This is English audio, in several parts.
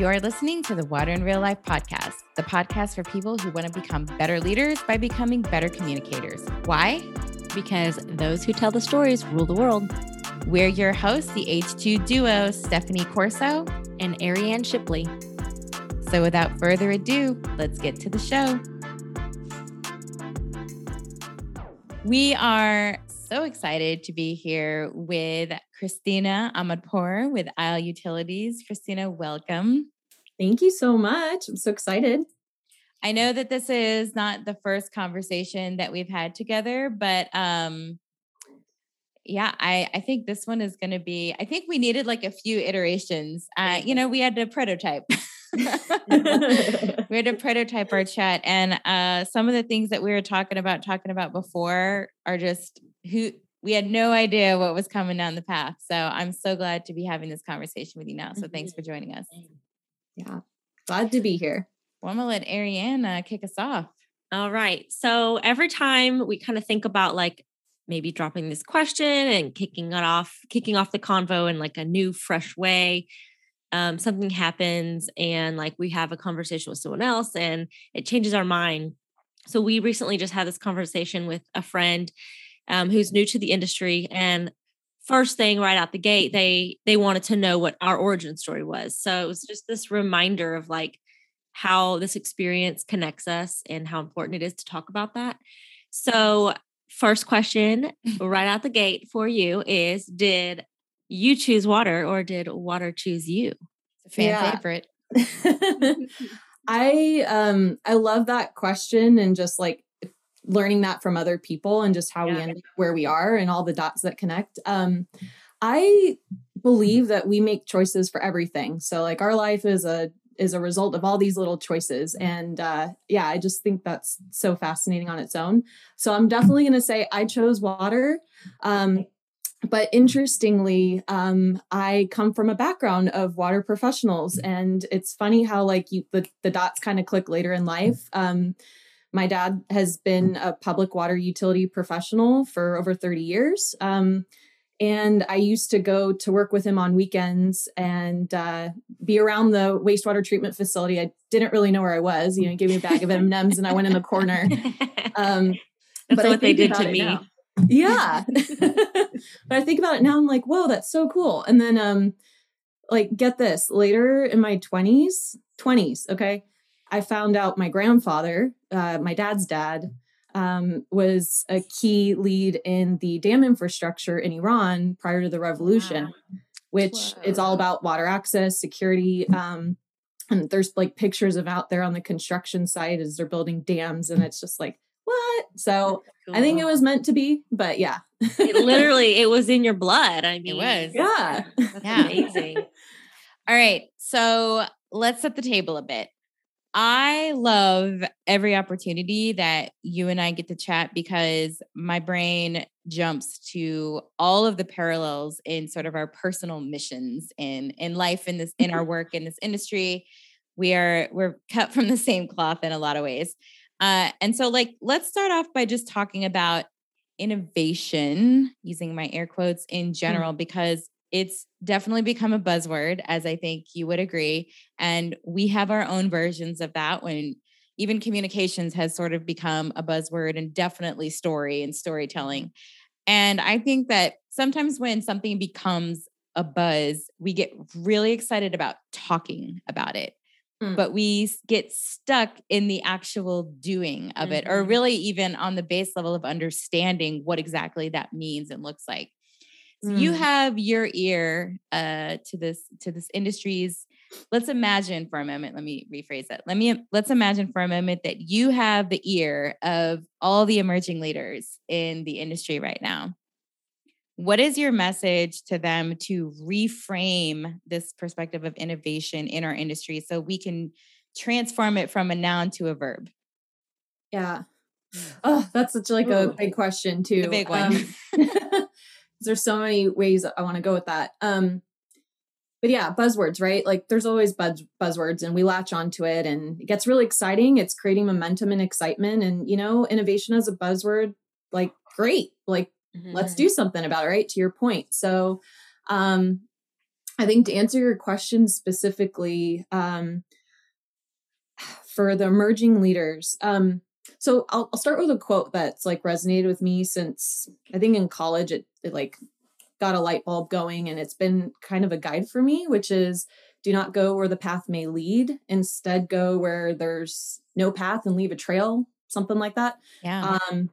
You're listening to the Water in Real Life podcast, the podcast for people who want to become better leaders by becoming better communicators. Why? Because those who tell the stories rule the world. We're your hosts, the H2 duo, Stephanie Corso and Ariane Shipley. So without further ado, let's get to the show. We are so excited to be here with Christina Ahmadpour with Isle Utilities. Christina, welcome. Thank you so much. I'm so excited. I know that this is not the first conversation that we've had together, but um yeah, I I think this one is going to be I think we needed like a few iterations. Uh you know, we had to prototype. we had to prototype our chat and uh some of the things that we were talking about talking about before are just who we had no idea what was coming down the path. So I'm so glad to be having this conversation with you now. So thanks for joining us. Yeah, glad to be here. Well, I'm gonna let Ariane uh, kick us off. All right. So every time we kind of think about like maybe dropping this question and kicking it off, kicking off the convo in like a new, fresh way, um, something happens and like we have a conversation with someone else and it changes our mind. So we recently just had this conversation with a friend um, who's new to the industry and first thing right out the gate they they wanted to know what our origin story was. So it was just this reminder of like how this experience connects us and how important it is to talk about that. So first question right out the gate for you is did you choose water or did water choose you? It's a fan yeah. favorite. I um i love that question and just like learning that from other people and just how yeah. we end up where we are and all the dots that connect. Um, I believe that we make choices for everything. So like our life is a is a result of all these little choices and uh yeah i just think that's so fascinating on its own so i'm definitely going to say i chose water um but interestingly um i come from a background of water professionals and it's funny how like you the, the dots kind of click later in life um my dad has been a public water utility professional for over 30 years. Um, and I used to go to work with him on weekends and uh, be around the wastewater treatment facility. I didn't really know where I was. You know, he gave me a bag of M&Ms and I went in the corner. Um, That's but what they did to me. Now. Yeah. but I think about it now, I'm like, whoa, that's so cool. And then, um, like, get this later in my 20s, 20s, okay, I found out my grandfather, uh, my dad's dad, um, was a key lead in the dam infrastructure in Iran prior to the revolution, wow. which Whoa. is all about water access, security. Um, and there's like pictures of out there on the construction site as they're building dams, and it's just like, what? So cool. I think it was meant to be, but yeah. it literally, it was in your blood. I mean, it was. Yeah. That's yeah. amazing. All right. So let's set the table a bit. I love every opportunity that you and I get to chat because my brain jumps to all of the parallels in sort of our personal missions in in life in this in our work in this industry. We are we're cut from the same cloth in a lot of ways. Uh, and so like let's start off by just talking about innovation using my air quotes in hmm. general because it's definitely become a buzzword, as I think you would agree. And we have our own versions of that when even communications has sort of become a buzzword and definitely story and storytelling. And I think that sometimes when something becomes a buzz, we get really excited about talking about it. Mm. But we get stuck in the actual doing of mm-hmm. it, or mm-hmm. really even on the base level of understanding what exactly that means and looks like. So you mm. have your ear uh, to this to this industry's. Let's imagine for a moment. Let me rephrase that. Let me let's imagine for a moment that you have the ear of all the emerging leaders in the industry right now. What is your message to them to reframe this perspective of innovation in our industry so we can transform it from a noun to a verb? Yeah. Oh, that's such like Ooh. a big question too. The big one. Um, there's so many ways I want to go with that. Um, but yeah, buzzwords, right? Like there's always buzz buzzwords and we latch onto it and it gets really exciting. It's creating momentum and excitement. And you know, innovation as a buzzword, like great. Like mm-hmm. let's do something about it, right? To your point. So um I think to answer your question specifically, um, for the emerging leaders, um, so I'll, I'll start with a quote that's like resonated with me since I think in college it, it like got a light bulb going and it's been kind of a guide for me, which is do not go where the path may lead. Instead, go where there's no path and leave a trail, something like that. Yeah. Um,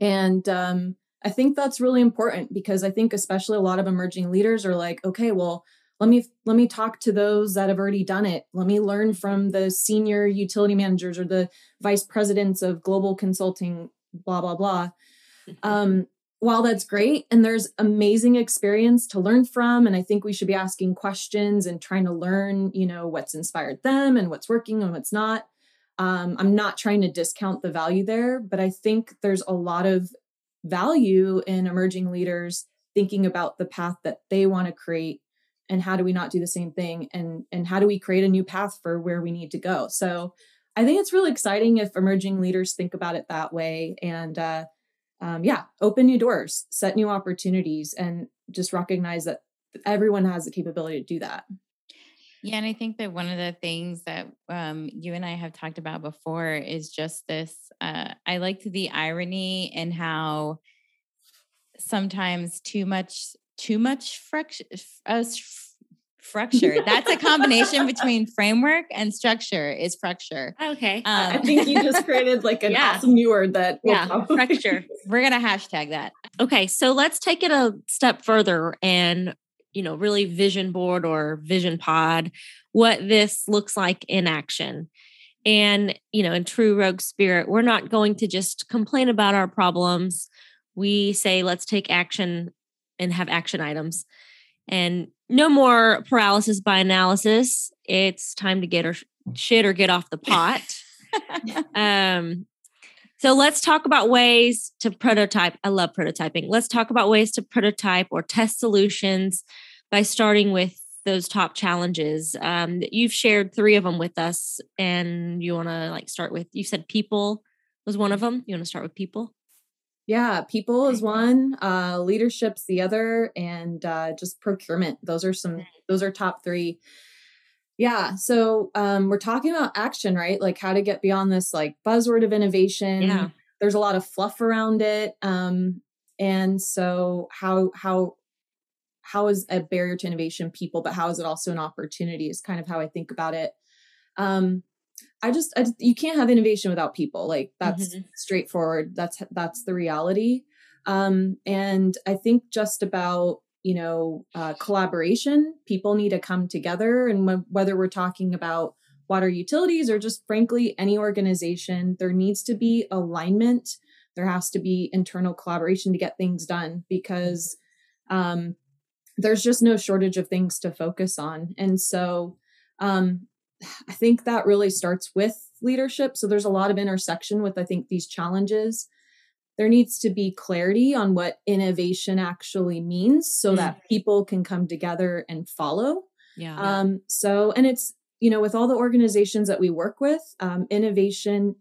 and um, I think that's really important because I think especially a lot of emerging leaders are like, okay, well, let me let me talk to those that have already done it. Let me learn from the senior utility managers or the vice presidents of global consulting, blah blah blah. Um, while that's great and there's amazing experience to learn from and i think we should be asking questions and trying to learn you know what's inspired them and what's working and what's not um, i'm not trying to discount the value there but i think there's a lot of value in emerging leaders thinking about the path that they want to create and how do we not do the same thing and and how do we create a new path for where we need to go so i think it's really exciting if emerging leaders think about it that way and uh, um, yeah, open new doors, set new opportunities, and just recognize that everyone has the capability to do that. Yeah, and I think that one of the things that um, you and I have talked about before is just this. Uh, I liked the irony in how sometimes too much, too much friction, uh, Structure. That's a combination between framework and structure is fracture. Okay. Um, I think you just created like an yeah. awesome new word that yeah, fracture. We're going to hashtag that. Okay. So let's take it a step further and, you know, really vision board or vision pod what this looks like in action. And, you know, in true rogue spirit, we're not going to just complain about our problems. We say, let's take action and have action items. And no more paralysis by analysis. It's time to get her shit or get off the pot. um, so let's talk about ways to prototype. I love prototyping. Let's talk about ways to prototype or test solutions by starting with those top challenges. Um, you've shared three of them with us, and you want to like start with. You said people was one of them. You want to start with people? Yeah, people is one, uh, leadership's the other, and uh, just procurement. Those are some. Those are top three. Yeah. So um, we're talking about action, right? Like how to get beyond this like buzzword of innovation. Yeah. There's a lot of fluff around it, um, and so how how how is a barrier to innovation people, but how is it also an opportunity? Is kind of how I think about it. Um, I just, I just, you can't have innovation without people. Like that's mm-hmm. straightforward. That's that's the reality. Um, and I think just about you know uh, collaboration. People need to come together, and w- whether we're talking about water utilities or just frankly any organization, there needs to be alignment. There has to be internal collaboration to get things done because um, there's just no shortage of things to focus on. And so um, I think that really starts with leadership. So there's a lot of intersection with, I think, these challenges. There needs to be clarity on what innovation actually means so mm. that people can come together and follow. Yeah. Um, so, and it's, you know, with all the organizations that we work with, um, innovation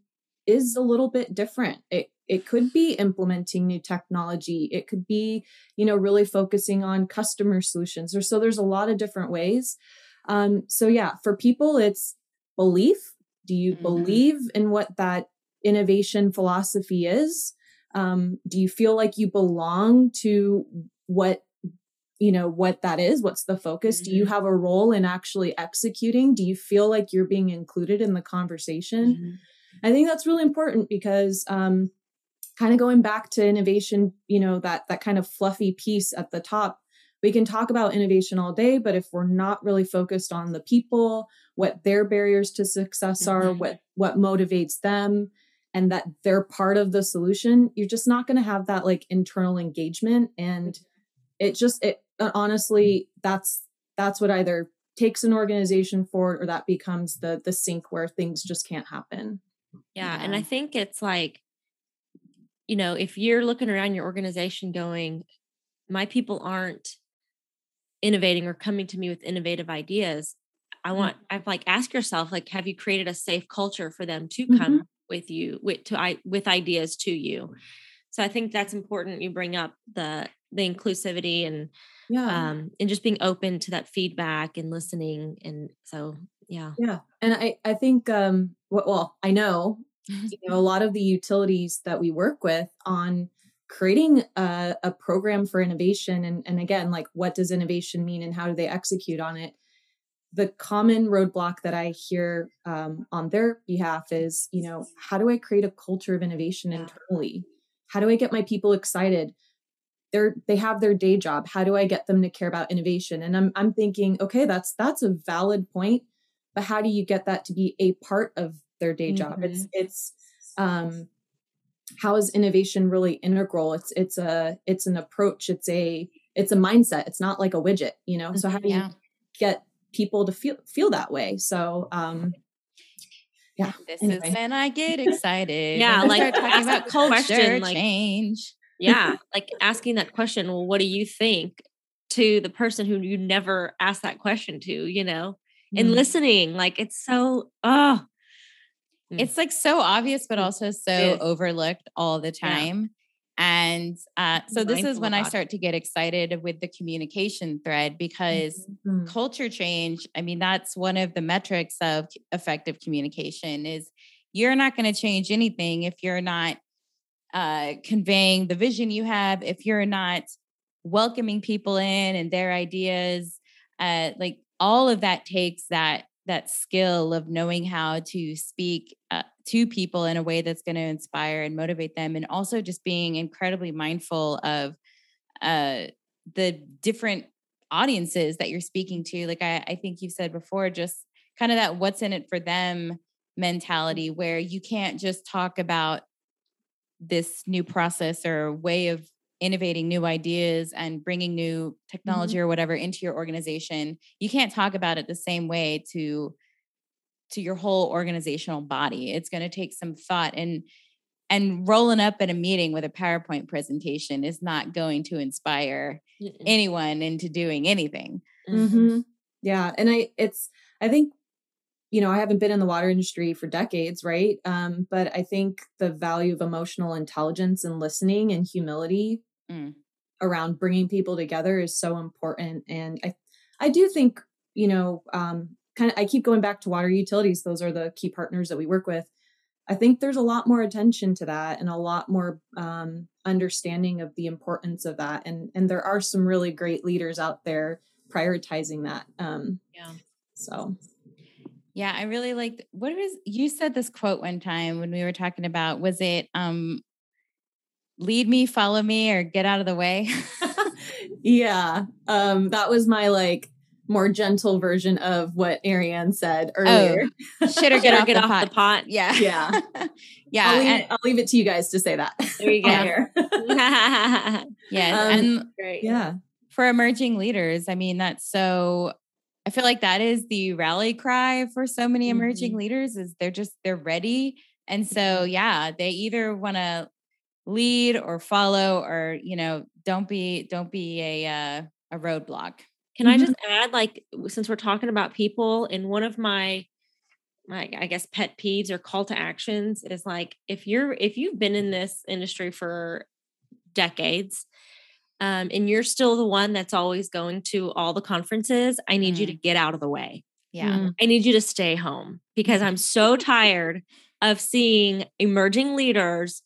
is a little bit different. It it could be implementing new technology. It could be, you know, really focusing on customer solutions. Or so there's a lot of different ways. Um, so yeah, for people, it's belief. Do you mm-hmm. believe in what that innovation philosophy is? Um, do you feel like you belong to what you know what that is what's the focus mm-hmm. do you mm-hmm. have a role in actually executing do you feel like you're being included in the conversation mm-hmm. i think that's really important because um, kind of going back to innovation you know that that kind of fluffy piece at the top we can talk about innovation all day, but if we're not really focused on the people, what their barriers to success are, mm-hmm. what what motivates them, and that they're part of the solution, you're just not going to have that like internal engagement. And it just it uh, honestly, that's that's what either takes an organization forward or that becomes the the sink where things just can't happen. Yeah, yeah. and I think it's like you know, if you're looking around your organization going, my people aren't innovating or coming to me with innovative ideas i mm. want i've like ask yourself like have you created a safe culture for them to come mm-hmm. with you with to i with ideas to you so i think that's important you bring up the the inclusivity and Yeah. um, and just being open to that feedback and listening. And so, yeah. Yeah. And I, I think, um, well, well, I know, you know, a lot of the utilities that we work with on creating a, a program for innovation. And, and again, like what does innovation mean and how do they execute on it? The common roadblock that I hear um, on their behalf is, you know, how do I create a culture of innovation internally? How do I get my people excited? They're they have their day job. How do I get them to care about innovation? And I'm I'm thinking, okay, that's that's a valid point, but how do you get that to be a part of their day job? It's it's um how is innovation really integral? It's it's a it's an approach, it's a it's a mindset. It's not like a widget, you know. So how do you get people to feel feel that way? So um yeah. This Anyway. is when I get excited. Yeah, like, start talking about culture question, like- change. Yeah. like asking that question, well, what do you think to the person who you never asked that question to, you know, and Mm. listening? Like, it's so, oh, Mm. It's like so obvious, but also so overlooked all the Yeah. time. And uh, so this is when I start to get excited with the communication thread because Mhm. culture change i mean that's one of the metrics of effective communication is you're not going to change anything if you're not uh, conveying the vision you have if you're not welcoming people in and their ideas uh, like all of that takes that that skill of knowing how to speak uh, to people in a way that's going to inspire and motivate them and also just being incredibly mindful of uh, the different audiences that you're speaking to like I, I think you've said before just kind of that what's in it for them mentality where you can't just talk about this new process or way of innovating new ideas and bringing new technology or whatever into your organization you can't talk about it the same way to to your whole organizational body it's going to take some thought and and rolling up at a meeting with a powerpoint presentation is not going to inspire Mm-mm. anyone into doing anything Mhm. hmm Yeah, and I it's I think you know I haven't been in the water industry for decades, right? Um, but I think the value of emotional intelligence and listening and humility Mm. around bringing people together is so important. And I I do think you know um, kind of I keep going back to water utilities; those are the key partners that we work with. I think there's a lot more attention to that and a lot more um, understanding of the importance of that. And and there are some really great leaders out there prioritizing that. Um, Yeah. so Yeah, I really liked what was you said this quote one time when we were talking about was it um lead me, follow me, or get out of the way? yeah, um, that was my like more gentle version of what Ariane said earlier. Shit or Get, get, off, get the off pot. the pot. Yeah. Yeah. yeah. I'll, leave, and- I'll leave it to you guys to say that. There you go. on air. yes. Um, and Great. yeah. for emerging leaders, I mean, that's so I feel like that is the rally cry for so many emerging leaders is they're just they're ready. And so yeah, they either want to lead or follow or, you know, don't be don't be a uh, a roadblock. Can I Mhm. just add, like, since we're talking about people, and one of my, my, I guess, pet peeves or call to actions is like, if you're, if you've been in this industry for decades, um, and you're still the one that's always going to all the conferences, I need you to get out of the way. Yeah. Mm. I need you to stay home because I'm so tired of seeing emerging leaders.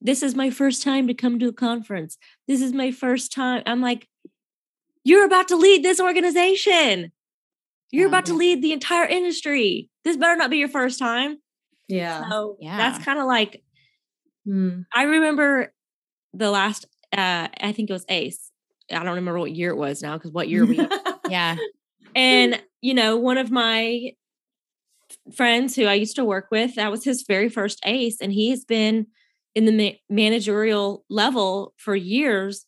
This is my first time to come to a conference. This is my first time. I'm like, you're about to lead this organization. You're about to lead the entire industry. This better not be your first time. Yeah. So Yeah. that's kind of like Mm. I remember the last uh I think it was ACE. I don't remember what year it was now because what year we Yeah. And, you know, one of my friends who I used to work with, that was his very first ACE. And he has been in the ma- managerial level for years.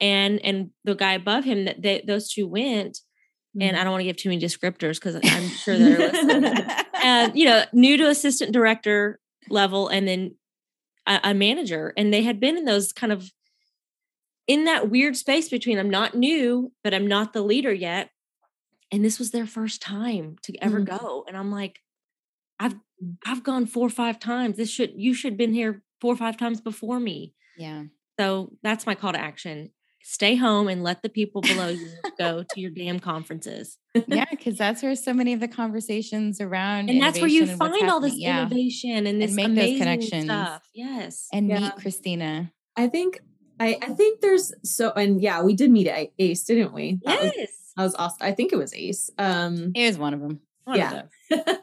And and the guy above him that they, those two went, and I don't want to give too many descriptors because I'm sure they're listening. And you know, new to assistant director level, and then a, a manager, and they had been in those kind of in that weird space between I'm not new, but I'm not the leader yet. And this was their first time to ever Mhm. go. And I'm like, I've I've gone four or five times. This should you should have been here four or five times before me. yeah. So that's my call to action. stay home and let the people below you go to your damn conferences. yeah, because that's where so many of the conversations around and that's where you find all this yeah. innovation and this and make amazing those connections. Stuff. Yes, and yeah. meet Christina. I think I, I think there's so and yeah, we did meet at ACE, didn't we? That yes, was, that was awesome. I think it was ACE. Um, it was one of them. One yeah.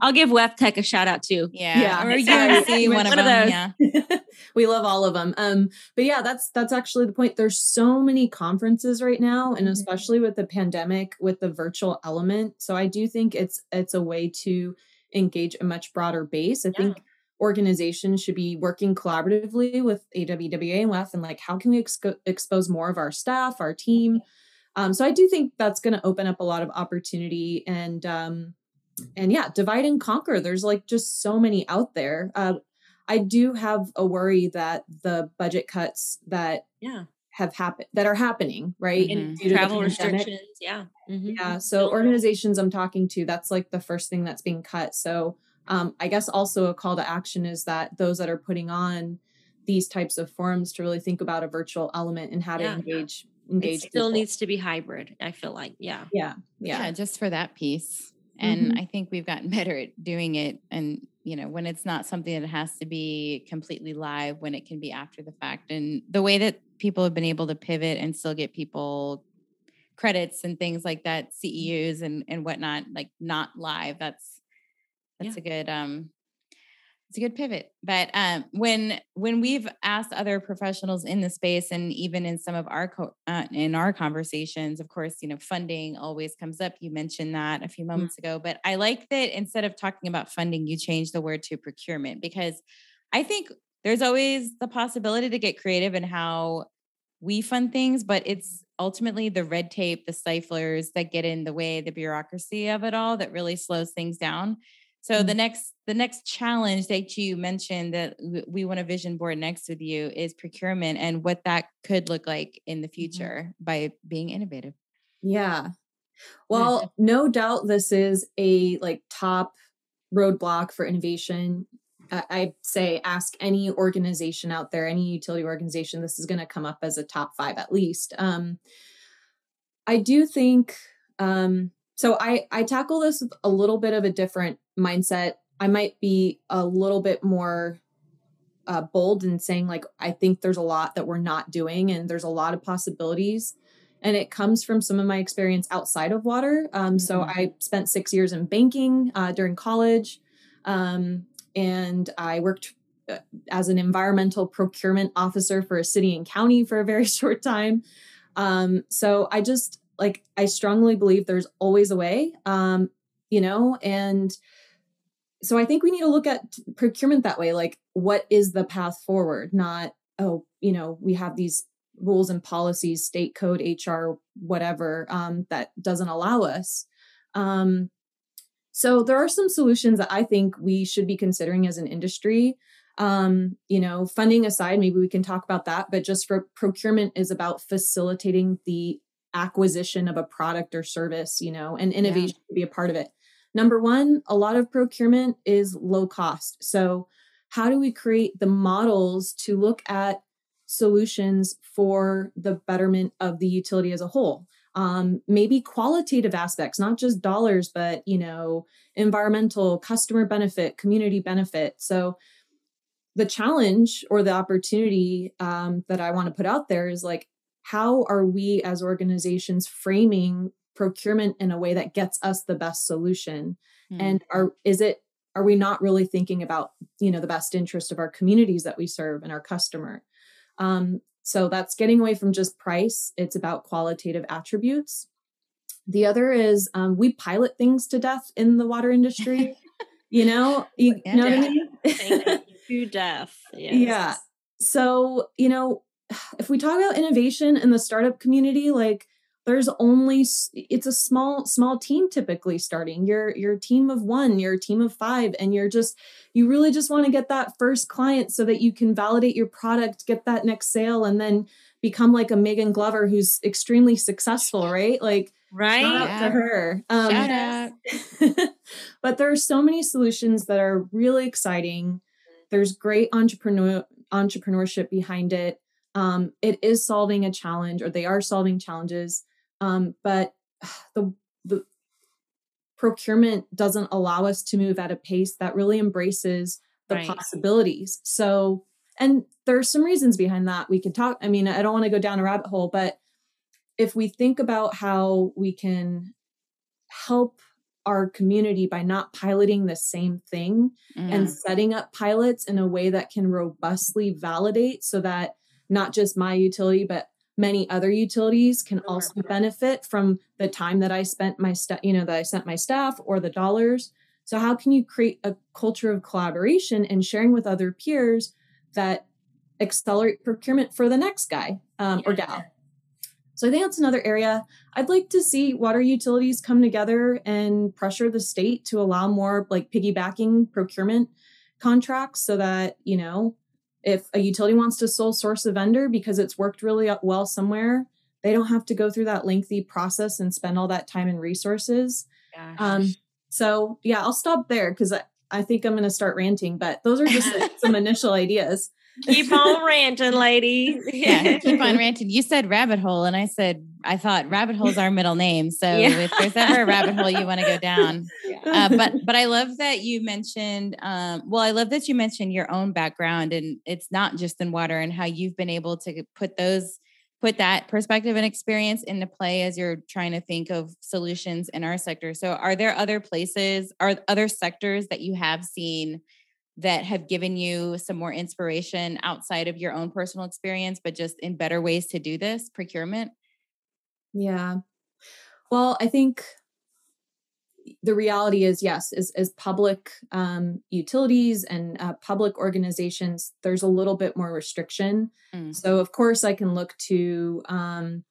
I'll give WEFTEC a shout out too. Yeah, yeah. or UNC, one, one of, them. Yeah, we love all of them. Um, but yeah, that's that's actually the point. There's so many conferences right now, and mm-hmm. especially with the pandemic, with the virtual element. So I do think it's it's a way to engage a much broader base. I yeah. think organizations should be working collaboratively with AWWA and WEF and like how can we exco- expose more of our staff, our team. Um, so I do think that's going to open up a lot of opportunity and um, and yeah, divide and conquer. There's like just so many out there. Uh, I do have a worry that the budget cuts that yeah have happened that are happening right mm-hmm. travel restrictions yeah mm-hmm. yeah so organizations i'm talking to that's like the first thing that's being cut so um, I guess also a call to action is that those that are putting on these types of forums to really think about a virtual element and how to yeah. engage engage. It still people. needs to be hybrid. I feel like, yeah, yeah, yeah, yeah just for that piece. And mm-hmm. I think we've gotten better at doing it. And you know, when it's not something that has to be completely live, when it can be after the fact, and the way that people have been able to pivot and still get people credits and things like that, CEUs and and whatnot, like not live. That's that's yeah. a good um it's a good pivot but um when when we've asked other professionals in the space and even in some of our co- uh, in our conversations of course you know funding always comes up you mentioned that a few mm-hmm. moments mm-hmm. ago but i like that instead of talking about funding you change the word to procurement because i think there's always the possibility to get creative in how we fund things but it's ultimately the red tape the stiflers that get in the way the bureaucracy of it all that really slows things down so mm-hmm. the next the next challenge that you mentioned that we want a vision board next with you is procurement and what that could look like in the mm-hmm. future mm-hmm. by being innovative. Yeah. Well, no doubt this is a like top roadblock for innovation. I say ask any organization out there, any utility organization, this is going to come up as a top five at least. Um, I do think um, so. I I tackle this with a little bit of a different mindset, I might be a little bit more uh, bold in saying, like, I think there's a lot that we're not doing and there's a lot of possibilities. And it comes from some of my experience outside of water. Um, mm-hmm. So I spent six years in banking uh, during college. Um, and I worked uh, as an environmental procurement officer for a city and county for a very short time. Um, so I just like, I strongly believe there's always a way, um, you know, and so I think we need to look at procurement that way. Like, what is the path forward? Not, oh, you know, we have these rules and policies, state code, HR, whatever, um, that doesn't allow us. Um, so there are some solutions that I think we should be considering as an industry. Um, you know, funding aside, maybe we can talk about that, but just for procurement is about facilitating the acquisition of a product or service, you know, and innovation yeah. to be a part of it. Number one, a lot of procurement is low cost. So, how do we create the models to look at solutions for the betterment of the utility as a whole? Um, maybe qualitative aspects, not just dollars, but you know, environmental, customer benefit, community benefit. So, the challenge or the opportunity um, that I want to put out there is like, how are we as organizations framing procurement in a way that gets us the best solution? Mm. and are is it are we not really thinking about you know the best interest of our communities that we serve and our customer? Um, so that's getting away from just price it's about qualitative attributes. The other is um, we pilot things to death in the water industry you know? You know what i mean? To death yes. yeah so you know if we talk about innovation in the startup community like there's only it's a small small team typically starting. You're you're team of one you're a team of five and you're just you really just want to get that first client so that you can validate your product get that next sale and then become like a Megan Glover who's extremely successful right? Like right shout yeah. to her. Um, shout out. but there are so many solutions that are really exciting. There's great entrepreneur entrepreneurship behind it Um, it is solving a challenge, or they are solving challenges, um, but the the procurement doesn't allow us to move at a pace that really embraces the right. possibilities. So, and there's some reasons behind that. We could talk. I mean, I don't want to go down a rabbit hole, but if we think about how we can help our community by not piloting the same thing mm. and setting up pilots in a way that can robustly validate so that not just my utility but many other utilities can also benefit from the time that I spent my staff, you know, that I sent my staff or the dollars. So how can you create a culture of collaboration and sharing with other peers that accelerate procurement for the next guy um, or gal? So I think that's another area. I'd like to see water utilities come together and pressure the state to allow more like piggybacking procurement contracts so that, you know, if a utility wants to sole source a vendor because it's worked really well somewhere, they don't have to go through that lengthy process and spend all that time and resources. Um, so yeah, I'll stop there because I, I think I'm going to start ranting, but those are just some initial ideas. Keep on ranting, lady. yeah, keep on ranting. You said rabbit hole, and I said I thought rabbit hole is our middle name. So yeah. if there's ever a rabbit hole you want to go down, yeah. uh, but but I love that you mentioned. Um, well, I love that you mentioned your own background, and it's not just in water, and how you've been able to put those put that perspective and experience into play as you're trying to think of solutions in our sector. So, are there other places, are other sectors that you have seen? That have given you some more inspiration outside of your own personal experience, but just in better ways to do this procurement? Yeah. Well, I think the reality is yes as, as public um, utilities and uh, public organizations there's a little bit more restriction mm. so of course i can look to um,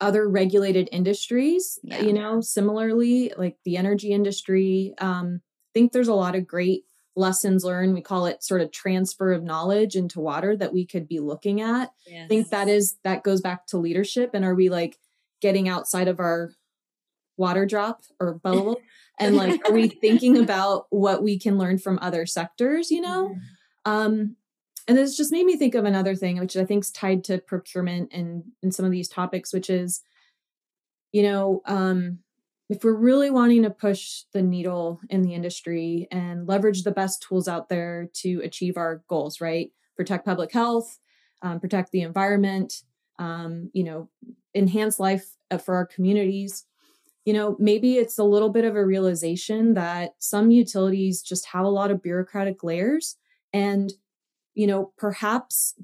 other regulated industries yeah. you know similarly like the energy industry um, i think there's a lot of great lessons learned we call it sort of transfer of knowledge into water that we could be looking at yes. i think that is that goes back to leadership and are we like getting outside of our water drop or bubble and like are we thinking about what we can learn from other sectors you know mm-hmm. um and this just made me think of another thing which i think is tied to procurement and and some of these topics which is you know um if we're really wanting to push the needle in the industry and leverage the best tools out there to achieve our goals, right? Protect public health, um, protect the environment, um, you know, enhance life uh, for our communities. You know, maybe it's a little bit of a realization that some utilities just have a lot of bureaucratic layers, and you know, perhaps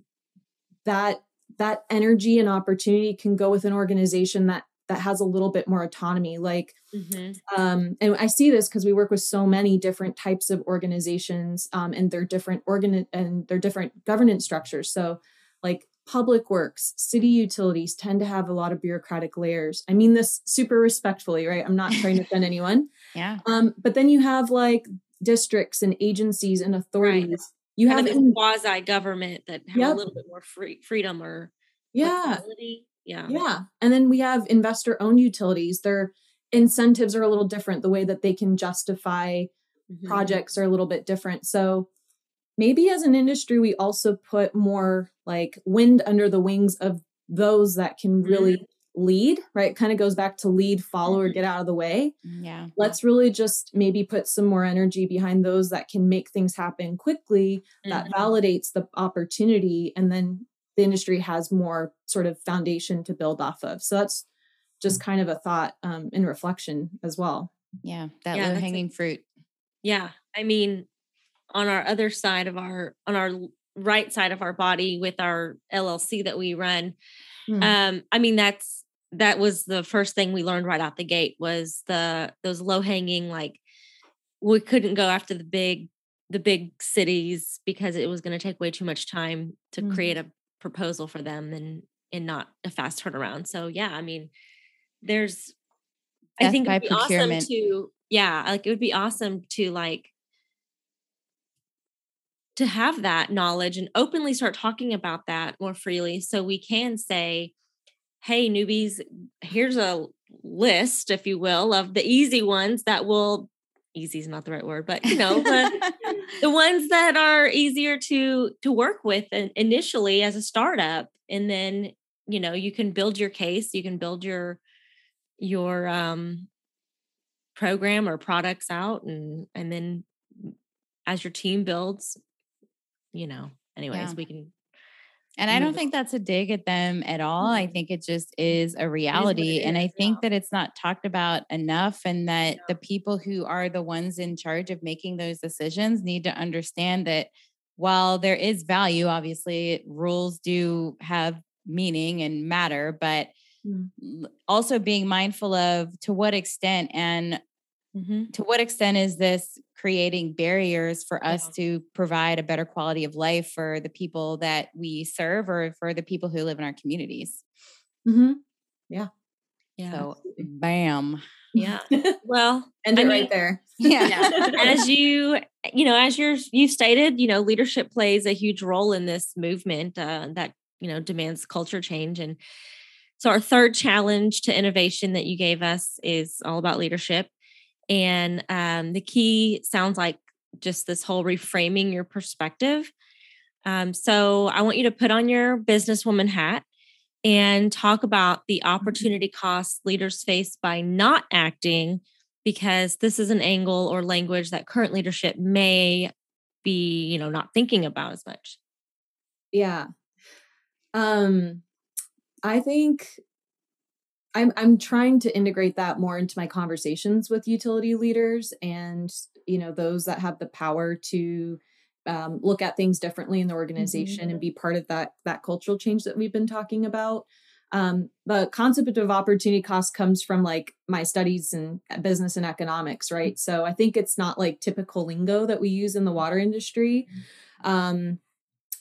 that that energy and opportunity can go with an organization that that has a little bit more autonomy like mm-hmm. um, and i see this because we work with so many different types of organizations um, and their different organ and their different governance structures. So like public works city utilities tend to have a lot of bureaucratic layers. I mean this super respectfully right? I'm not trying to offend anyone. Yeah. Um, but then you have like districts and agencies and authorities. Right. you kind have quasi government that have yep. a little bit more free, freedom or yeah yeah. Yeah. And then we have investor owned utilities. Their incentives are a little different. The way that they can justify mm-hmm. projects are a little bit different. So maybe as an industry, we also put more like wind under the wings of those that can really mm-hmm. lead, right? Kind of goes back to lead, follow, or mm-hmm. get out of the way. Mm, yeah. Let's really just maybe put some more energy behind those that can make things happen quickly, mm-hmm. that validates the opportunity, and then the industry has more sort of foundation to build off of. So that's just kind of a thought um, in reflection as well. Yeah, that yeah, low hanging fruit. Yeah, I mean, on our other side of our on our right side of our body with our LLC that we run, mm-hmm. um, I mean that's that was the first thing we learned right out the gate was the those low hanging like we couldn't go after the big the big cities because it was going to take way too much time to mm-hmm. create a proposal for them and and not a fast turnaround. So yeah, I mean, there's Death I think it'd be awesome to yeah, like it would be awesome to like to have that knowledge and openly start talking about that more freely so we can say hey newbies here's a list if you will of the easy ones that will easy is not the right word, but you know, the, the ones that are easier to to work with initially as a startup and then you know you can build your case you can build your your um program or products out and and then as your team builds you know anyways yeah. we can and I don't think that's a dig at them at all. I mm-hmm. think it just is a reality. Is and I think that it's not talked about enough, and that yeah. the people who are the ones in charge of making those decisions need to understand that while there is value, obviously, rules do have meaning and matter, but mm. also being mindful of to what extent and mm-hmm. to what extent is this creating barriers for us yeah. to provide a better quality of life for the people that we serve or for the people who live in our communities. Mm-hmm. Yeah. Yeah. So, bam. Yeah. Well, end it mean, right there. Yeah. yeah. as you, you know, as you're, you stated, you know, leadership plays a huge role in this movement uh, that, you know, demands culture change. And so our third challenge to innovation that you gave us is all about leadership. And um, the key sounds like just this whole reframing your perspective. Um, so I want you to put on your businesswoman hat and talk about the mm-hmm. opportunity costs leaders face by not acting because this is an angle or language that current leadership may be you know not thinking about as much yeah um i think i'm i'm trying to integrate that more into my conversations with utility leaders and you know those that have the power to um, look at things differently in the organization mm-hmm. and be part of that that cultural change that we've been talking about. Um, the concept of opportunity cost comes from like my studies in business and economics right? So i think it's not like typical lingo that we use in the water industry. Um,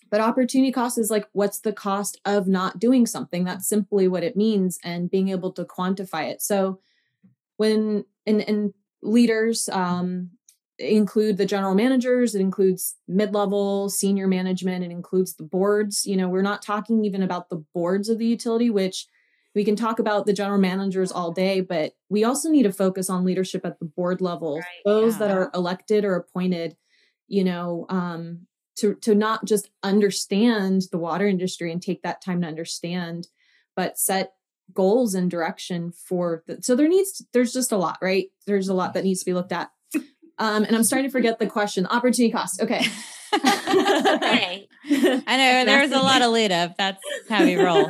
but opportunity cost is like what's the cost of not doing something? That's simply what it means and being able to quantify it. So when and and leaders um include the general managers it includes mid-level senior management it includes the boards. You know we're not talking even about the boards of the utility which we can talk about the general managers all day but we also need to focus on leadership at the board level. Right, those yeah. that are elected or appointed you know um, to to not just understand the water industry and take that time to understand but set goals and direction for the, so there needs to, there's just a lot right there's a lot that needs to be looked at um, and I'm starting to forget the question. Opportunity cost. Okay. okay. I know there's a lot of lead up. That's how we roll.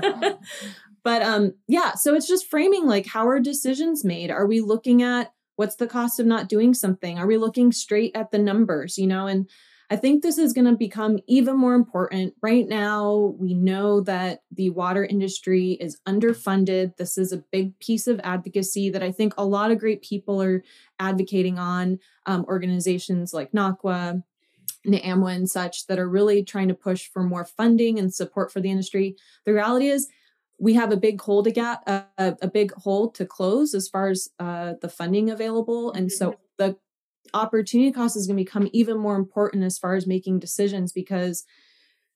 but um, yeah, so it's just framing like how are decisions made? Are we looking at what's the cost of not doing something? Are we looking straight at the numbers, you know? And I think this is going to become even more important. Right now, we know that the water industry is underfunded. This is a big piece of advocacy that I think a lot of great people are advocating on, um, organizations like NACWA, NAMWA, and such that are really trying to push for more funding and support for the industry. The reality is, we have a big hole to get uh, a big hole to close as far as uh, the funding available, and so mm-hmm. the opportunity cost is going to become even more important as far as making decisions because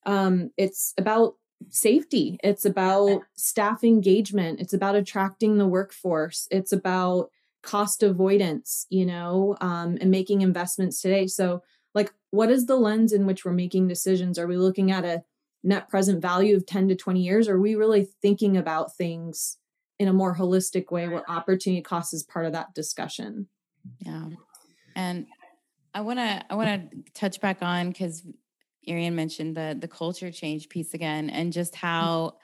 um, it's about safety. It's about staff engagement. It's about attracting the workforce. It's about cost avoidance you know um, and making investments today. So like what is the lens in which we're making decisions? Are we looking at a net present value of 10 to 20 years? Or are we really thinking about things in a more holistic way where opportunity cost is part of that discussion? Yeah and I want to I want to touch back on because Ariane mentioned the the culture change piece again, and just how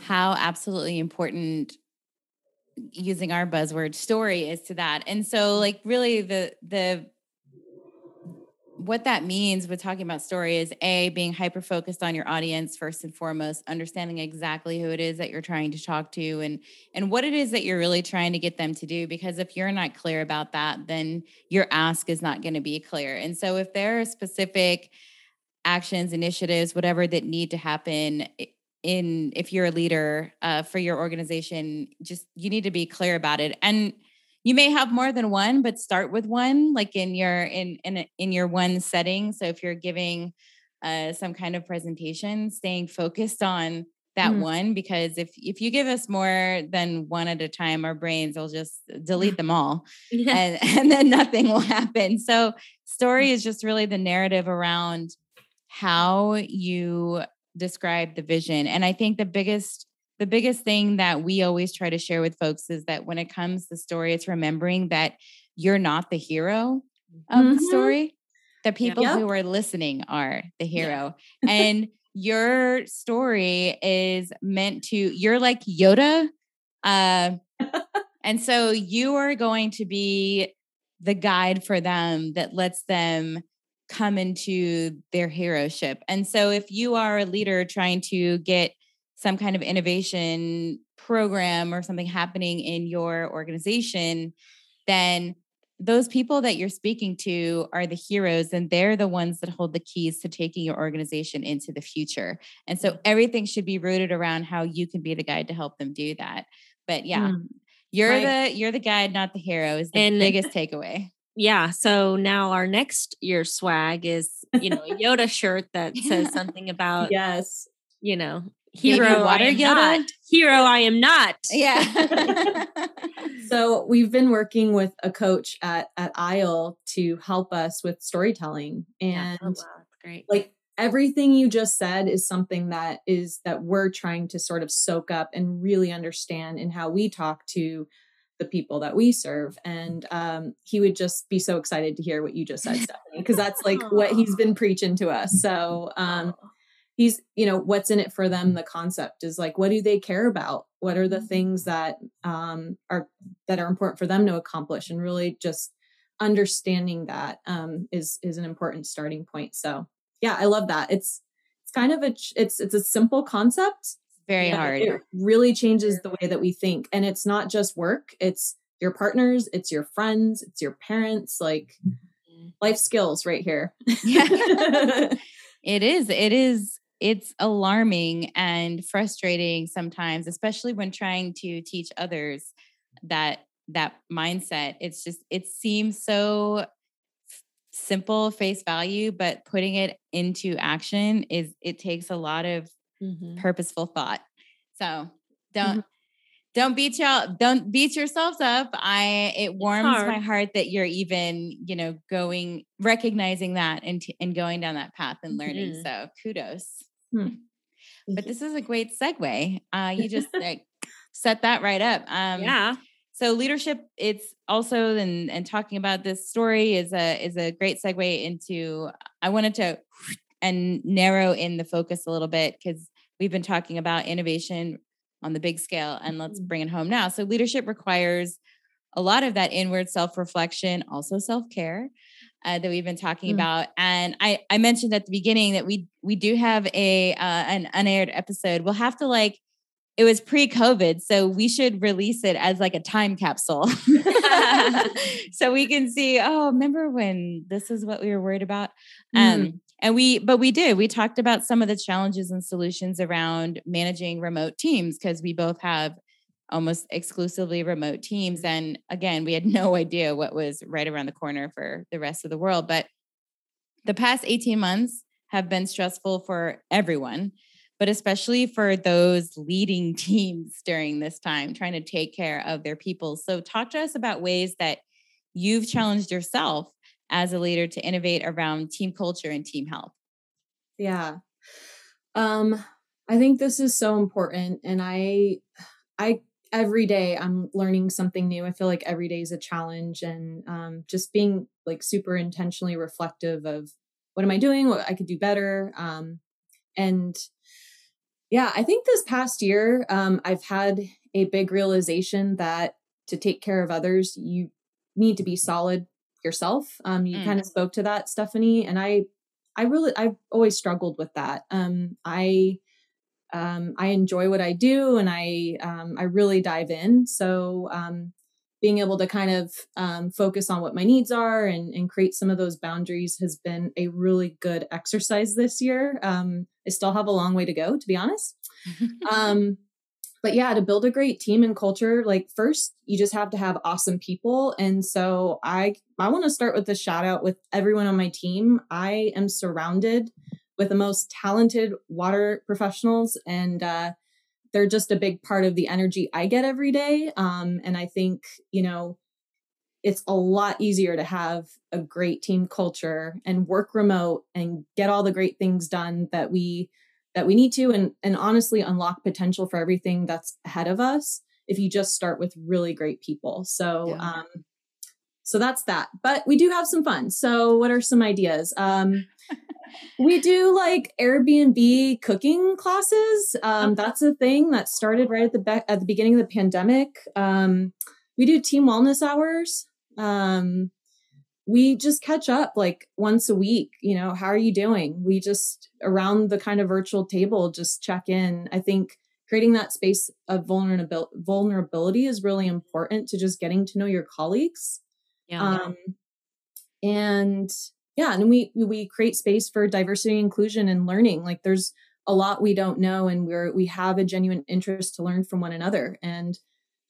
how absolutely important using our buzzword story is to that. And so, like, really, the the what that means with talking about story is a being hyper focused on your audience first and foremost understanding exactly who it is that you're trying to talk to and and what it is that you're really trying to get them to do because if you're not clear about that then your ask is not going to be clear. And so if there are specific actions initiatives whatever that need to happen in if you're a leader uh, for your organization just you need to be clear about it. And you may have more than one but start with one like in your in in in your one setting so if you're giving uh, some kind of presentation staying focused on that mm. one because if if you give us more than one at a time our brains will just delete them all yeah. and and then nothing will happen so story is just really the narrative around how you describe the vision. And I think the biggest the biggest thing that we always try to share with folks is that when it comes to story, it's remembering that you're not the hero of mm-hmm. the story. The people yep. who are listening are the hero. Yeah. and your story is meant to, you're like Yoda. Uh, and so you are going to be the guide for them that lets them come into their hero ship. And so if you are a leader trying to get some kind of innovation program or something happening in your organization, then those people that you're speaking to are the heroes and they're the ones that hold the keys to taking your organization into the future. And so everything should be rooted around how you can be the guide to help them do that. But yeah, mm, you're right. the you're the guide, not the hero is the and, biggest takeaway. Yeah. So now our next year swag is, you know, a Yoda shirt that says something about yes, you know, hero water Yoda. Not. Hero I am not. Yeah. so we've been working with a coach at at Isle to help us with storytelling and yeah. oh, wow. great. Like everything you just said is something that is that we're trying to sort of soak up and really understand in how we talk to the people that we serve and um, he would just be so excited to hear what you just said stephanie because that's like what he's been preaching to us so um, he's you know what's in it for them the concept is like what do they care about? What are the mm-hmm. things that um, are that are important for them to accomplish? And really just understanding that um, is is an important starting point. So yeah i love that. It's it's kind of a it's it's a simple concept very hard. it really changes the way that we think. And it's not just work. It's your partners it's your friends it's your parents like mm-hmm. life skills right here. Yeah. It is it is it's alarming and frustrating sometimes especially when trying to teach others that that mindset it's just it seems so simple face value but putting it into action is it takes a lot of mm-hmm. purposeful thought so don't mm-hmm. Don't beat y'all don't beat yourselves up i it warms my heart that you're even you know going recognizing that and t- and going down that path and learning mm-hmm. so kudos Hmm. But this is a great segue. Uh, you just like, set that right up. Um, yeah. So leadership, it's also and and talking about this story is a is a great segue into. I wanted to and narrow in the focus a little bit because we've been talking about innovation on the big scale, and let's mm-hmm. bring it home now. So leadership requires a lot of that inward self reflection, also self care uh, that we've been talking mm. about. And I, I mentioned at the beginning that we we do have a uh, an unaired episode. We'll have to like it was pre-COVID, so we should release it as like a time capsule, so we can see. Oh, remember when this is what we were worried about? Mm. Um, and we, but we did. We talked about some of the challenges and solutions around managing remote teams because we both have almost exclusively remote teams. And again, we had no idea what was right around the corner for the rest of the world. But the past 18 months have been stressful for everyone, but especially for those leading teams during this time, trying to take care of their people. So, talk to us about ways that you've challenged yourself as a leader to innovate around team culture and team health. Yeah. Um, I think this is so important. And I, I every day I'm learning something new. I feel like every day is a challenge and um, just being like super intentionally reflective of what am I doing, what I could do better. Um, and yeah, I think this past year, um, I've had a big realization that to take care of others, you need to be solid yourself. Um, you mm. kind of spoke to that, Stephanie, and I, I really, I've always struggled with that. Um, I, um, I enjoy what I do and I um, I really dive in. So um, being able to kind of um, focus on what my needs are and, and, create some of those boundaries has been a really good exercise this year. Um, I still have a long way to go, to be honest. Um, but yeah, to build a great team and culture, like first you just have to have awesome people. And so I I want to start with a shout out with everyone on my team. I am surrounded with the most talented water professionals and uh, they're just a big part of the energy i get every day um, and i think you know it's a lot easier to have a great team culture and work remote and get all the great things done that we that we need to and and honestly unlock potential for everything that's ahead of us if you just start with really great people. So yeah. um so that's that. But we do have some fun. So what are some ideas? Um we do like Airbnb cooking classes. Um, that's a thing that started right at the be- at the beginning of the pandemic. Um, we do team wellness hours. Um, we just catch up like once a week. You know, how are you doing? We just around the kind of virtual table just check in. I think creating that space of vulnerability vulnerability is really important to just getting to know your colleagues. Yeah. Um, and yeah and we we create space for diversity inclusion and learning like there's a lot we don't know and we're we have a genuine interest to learn from one another and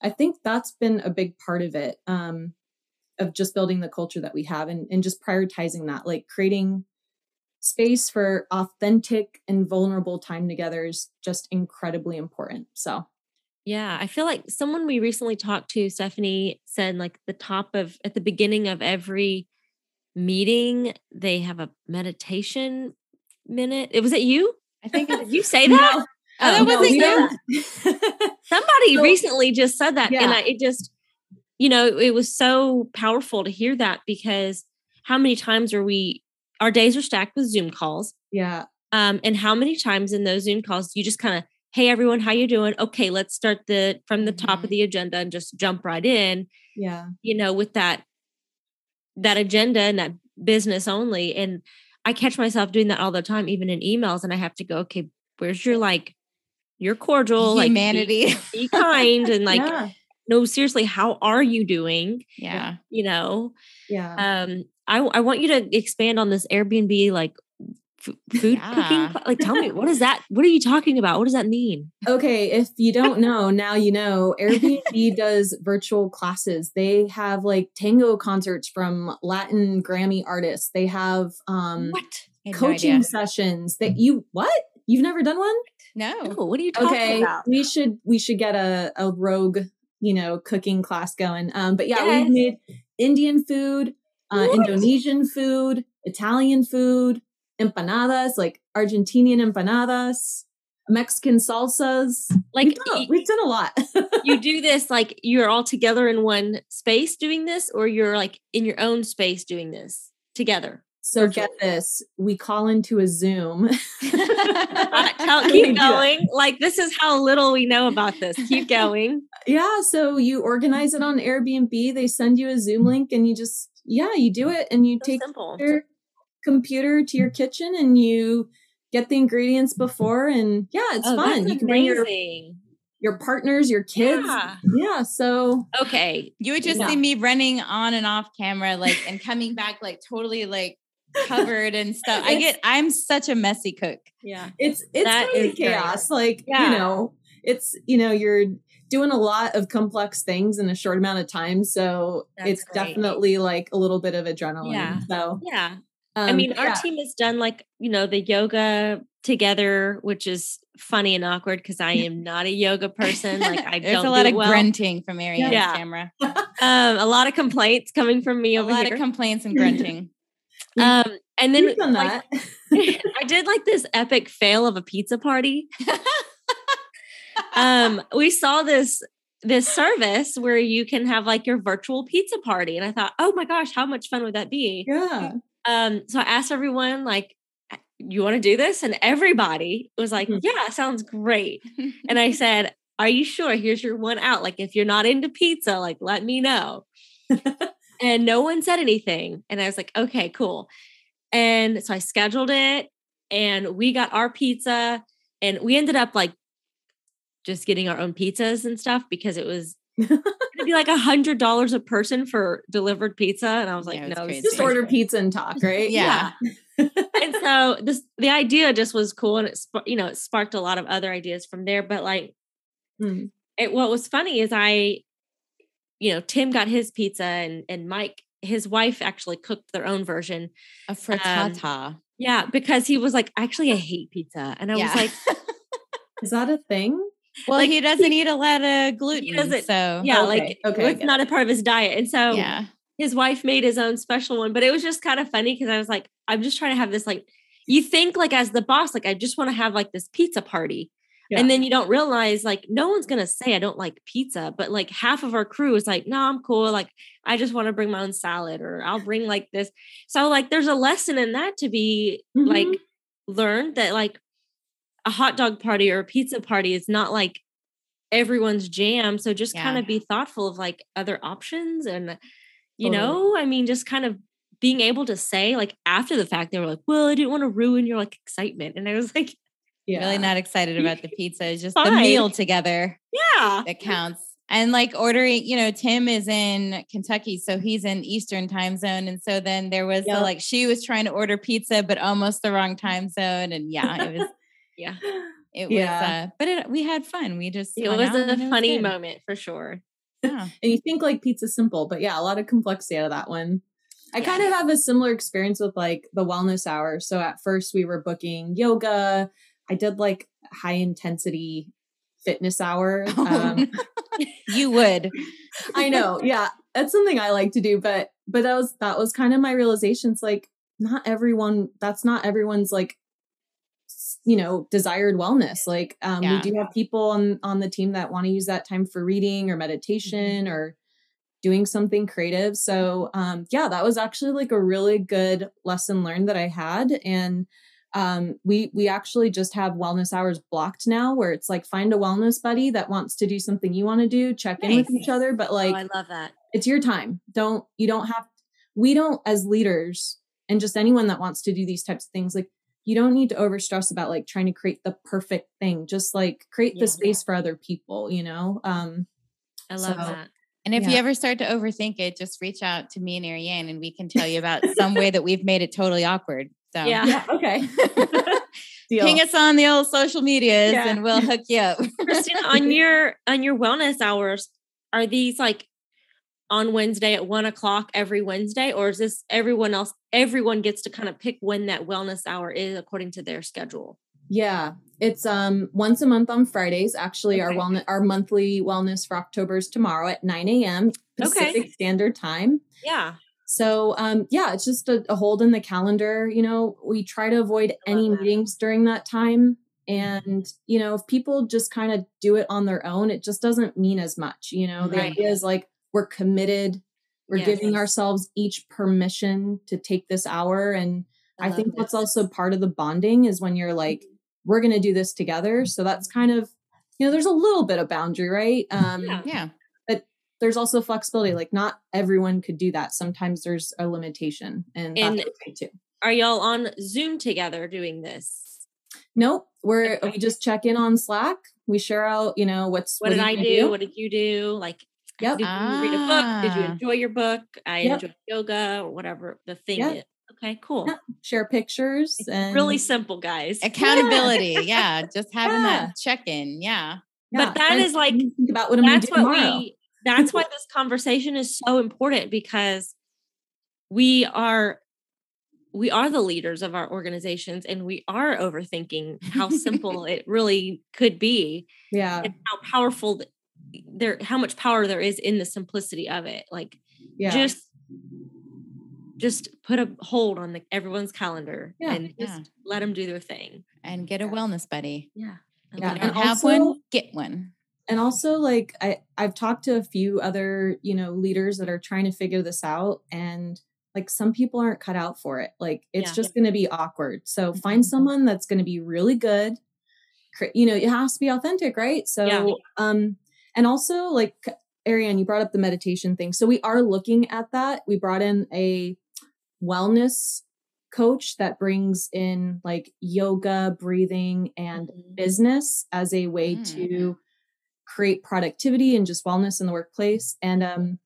i think that's been a big part of it um of just building the culture that we have and, and just prioritizing that like creating space for authentic and vulnerable time together is just incredibly important so yeah, I feel like someone we recently talked to, Stephanie, said like the top of at the beginning of every meeting, they have a meditation minute. It was it you? I think did you say that? no. Oh, that no, wasn't you. Somebody so, recently just said that, yeah. and I, it just, you know, it was so powerful to hear that because how many times are we? Our days are stacked with Zoom calls. Yeah. Um, and how many times in those Zoom calls you just kind of, hey everyone, how you doing? Okay, let's start the from the mm-hmm. top of mm-hmm. the agenda and just jump right in. Yeah. You know, with that that agenda and that business only. And I catch myself doing that all the time, even in emails. And I have to go, okay, where's your like, your cordial, humanity, like, be, be kind, and like, yeah. No, seriously, how are you doing? Yeah, you know, yeah. Um, I I want you to expand on this Airbnb like food yeah. cooking like tell me what is that what are you talking about? What does that mean? Okay if you don't know now you know airbnb does virtual classes. They have like tango concerts from latin grammy artists. They have um what? Coaching no sessions that you what? You've never done one? No, no what are you talking okay, about? we should we should get a, a rogue you know cooking class going um but yeah yes. we've made indian food uh, indonesian food italian food empanadas, like Argentinian empanadas, Mexican salsas. Like we've done, we've done a lot. you do this like you're all together in one space doing this, or you're like in your own space doing this together. So get this, we call into a Zoom. Tell, keep going. Like this is how little we know about this. Keep going. Yeah. So you organize it on Airbnb. They send you a Zoom link, and you just yeah, you do it, and you so take simple. your computer to your kitchen and you get the ingredients before and yeah it's oh, fun you can bring your your partners your kids yeah. yeah so okay you would just yeah. see me running on and off camera like and coming back like totally like covered and stuff i get i'm such a messy cook yeah it's it's that really chaos great. like yeah. you know it's you know you're doing a lot of complex things in a short amount of time so That's it's great. definitely like a little bit of adrenaline yeah. so yeah um, I mean, our yeah. team has done like, you know, the yoga together, which is funny and awkward because I am not a yoga person. Like I There's don't a lot of well. grunting from Ariane's yeah. camera. um, a lot of complaints coming from me a over here. A lot of complaints and grunting. Um, and then like, I did like this epic fail of a pizza party. um, we saw this this service where you can have like your virtual pizza party. And I thought, oh my gosh, how much fun would that be? Yeah. Um, so I asked everyone, like, you want to do this? And everybody was like, mm-hmm. yeah, sounds great. and I said, are you sure? Here's your one out. Like, if you're not into pizza, like, let me know. And no one said anything. And I was like, okay, cool. And so I scheduled it and we got our pizza and we ended up like just getting our own pizzas and stuff because it was it'd be like a hundred dollars a person for delivered pizza. And I was like, yeah, no, just order pizza and talk, right? Yeah. yeah. and so this the idea just was cool and it you know it sparked a lot of other ideas from there. But like mm. it what was funny is I, you know, Tim got his pizza and and Mike, his wife actually cooked their own version. A frittata. Um, yeah, because he was like, actually, I hate pizza. And I yeah. was like, Is that a thing? Well, like, he doesn't eat a lot of gluten. So yeah, okay, like okay, it's not a part of his diet. And so yeah. his wife made his own special one, but it was just kind of funny because I was like, I'm just trying to have this like you think like as the boss, like I just want to have like this pizza party. Yeah. And then you don't realize like no one's gonna say I don't like pizza, but like half of our crew is like, no, I'm cool. Like I just want to bring my own salad or I'll bring like this. So like there's a lesson in that to be Mhm. like learned that like a hot dog party or a pizza party is not like everyone's jam. So just kind of be thoughtful of like other options and you Totally. know, I mean, just kind of being able to say like after the fact, they were like, well, I didn't want to ruin your like excitement. And I was like, yeah. Really not excited about the pizza. It's just the meal together yeah. that counts. And like ordering, you know, Tim is in Kentucky, so he's in Eastern time zone. And so then there was the, like she was trying to order pizza, but almost the wrong time zone. And yeah, it was Yeah. it Yeah. was uh but it, we had fun. We just It was a it funny good. moment for sure. Yeah. And you think like pizza simple, but yeah, a lot of complexity out of that one. I Yeah. kind of have a similar experience with like the wellness hour. So at first we were booking yoga. I did like high intensity fitness hour. Um, you would. I know. Yeah. That's something I like to do, but but that was that was kind of my realizations like not everyone that's not everyone's like you know desired wellness like um Yeah. we do have people on on the team that want to use that time for reading or meditation or doing something creative so um yeah that was actually like a really good lesson learned that i had and um we we actually just have wellness hours blocked now where it's like find a wellness buddy that wants to do something you want to do check in with each other but like oh, I love that. it's your time don't you don't have we don't as leaders and just anyone that wants to do these types of things like you don't need to over stress about like trying to create the perfect thing just like create Yeah. the space for other people you know um I love So- that. And if you ever start to overthink it, just reach out to me and Ariane and we can tell you about some way that we've made it totally awkward. So Yeah. yeah okay Deal. ping us on the old social medias Yeah. and we'll hook you up. Christina, on your on your wellness hours, are these like on Wednesday at one o'clock every Wednesday, or is this everyone else? Everyone gets to kind of pick when that wellness hour is according to their schedule. yeah it's um once a month on fridays actually our wellness our monthly wellness for october is tomorrow at 9 a.m Okay. pacific standard time Yeah, So um yeah, it's just a, a hold in the calendar. You know, we try to avoid I any that. meetings during that time. And you know, if people just kind of do it on their own, it just doesn't mean as much. You know, the Right. idea is like we're committed, we're Yes. giving ourselves each permission to take this hour. And I, love think that's also part of the bonding is when you're like, we're gonna do this together. So that's kind of, you know, there's a little bit of boundary, right? Um Yeah. yeah. There's also flexibility. Like not everyone could do that. Sometimes there's a limitation, and, And- that's okay too. Are y'all on Zoom together doing this? Nope, we're Okay. we just check in on Slack. We share out, you know, what's What, did I you do? What did you do? Like, Yep. did you read a book? Did you Ah. enjoy your book? I Yep. enjoyed yoga or whatever the thing Yeah. is. Okay, cool. Yeah. Share pictures It's and really simple, guys. Accountability. Yeah. Just having Yeah. that check in. Yeah. Yeah, But that and is like- think about what I'm going that's do what tomorrow. we that's why this conversation is so important because we are we are the leaders of our organizations and we are overthinking how simple it really could be yeah, and how powerful there how much power there is in the simplicity of it like yeah, just just put a hold on the, everyone's calendar Yeah. and just Yeah. let them do their thing And get a Yeah. wellness buddy. yeah I Yeah, love You it. don't have one, get one. And also like I I've talked to a few other you know leaders that are trying to figure this out, and like some people aren't cut out for it. Like it's Yeah. just going to be awkward. So Mhm. find someone that's going to be really good. You know, it has to be authentic, right? So Yeah. um, and also like Ariane, you brought up the meditation thing. So we are looking at that. We brought in a wellness coach that brings in like yoga, breathing, and Mhm. business as a way Mm. to create productivity and just wellness in the workplace. And um